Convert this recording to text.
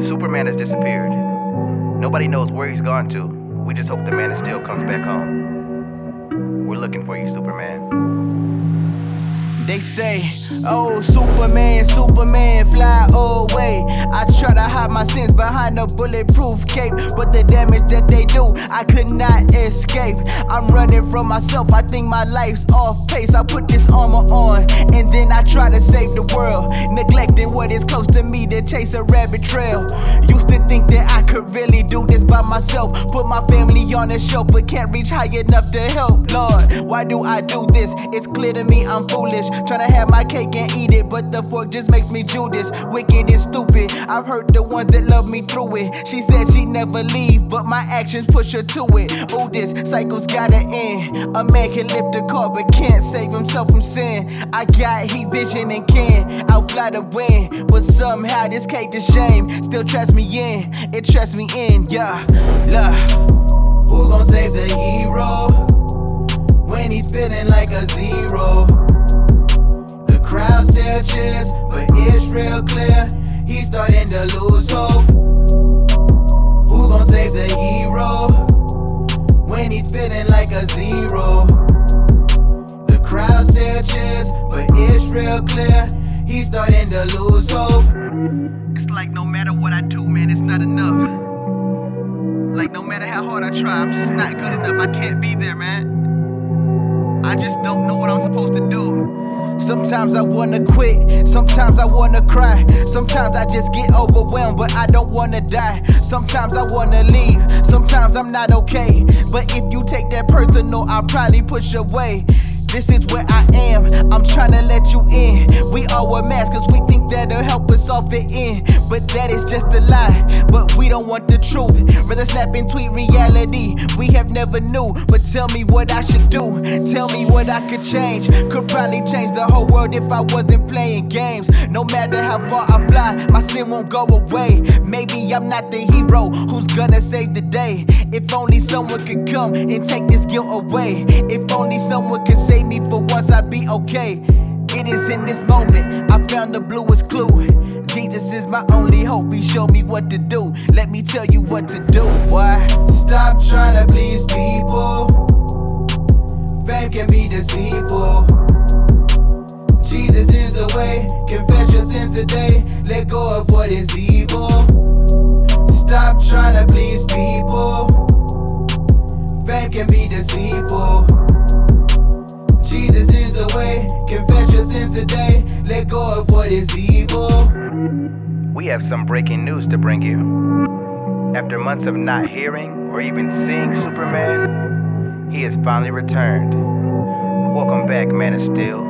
Superman has disappeared. Nobody knows where he's gone to. We just hope the Man of Steel comes back home. We're looking for you, Superman. They say, oh, Superman, Superman, fly away. I try to hide my sins behind a bulletproof cape, but the damage that they do, I could not escape. I'm running from myself, I think my life's off pace. I put this armor on, and then I try to save the world, neglecting what is close to me to chase a rabbit trail. Used to think that I could really do this by myself, put my family on a shelf, but can't reach high enough to help. Lord, why do I do this? It's clear to me I'm foolish. Trying to have my cake and eat it, but the fork just makes me Judas. Wicked and stupid. I've heard the ones that love me through it. She said she'd never leave, but my actions push her to it. Ooh, this cycle's gotta end. A man can lift a car, but can't save himself from sin. I got heat vision and can outfly the wind, but somehow this cake to shame still traps me in. It traps me in, yeah. Look, who gon' save the hero when he's feeling like a zero? The crowd still cheers, but it's real clear he's starting to lose hope. Starting to lose hope. It's like no matter what I do, man, it's not enough. Like no matter how hard I try, I'm just not good enough. I can't be there, man. I just don't know what I'm supposed to do. Sometimes I wanna quit, sometimes I wanna cry. Sometimes I just get overwhelmed, but I don't wanna die. Sometimes I wanna leave, sometimes I'm not okay. But if you take that personal, I'll probably push away. This is where I am, I'm tryna let you in. Wear masks cause we think that'll help us all fit in. But that is just a lie, but we don't want the truth. Rather snap and tweet reality, we have never knew. But tell me what I should do, tell me what I could change. Could probably change the whole world if I wasn't playing games. No matter how far I fly, my sin won't go away. Maybe I'm not the hero who's gonna save the day. If only someone could come and take this guilt away. If only someone could save me for once, I'd be okay. It is in this moment I found the bluest clue. Jesus is my only hope. He showed me what to do. Let me tell you what to do. Why? Stop trying to please people. Fame can be deceitful. Jesus is the way. Confess your sins today. Let go of what is evil. Stop trying to please people. Sins today. Let go of what is evil. We have some breaking news to bring you. After months of not hearing or even seeing Superman, he has finally returned. Welcome back, Man of Steel.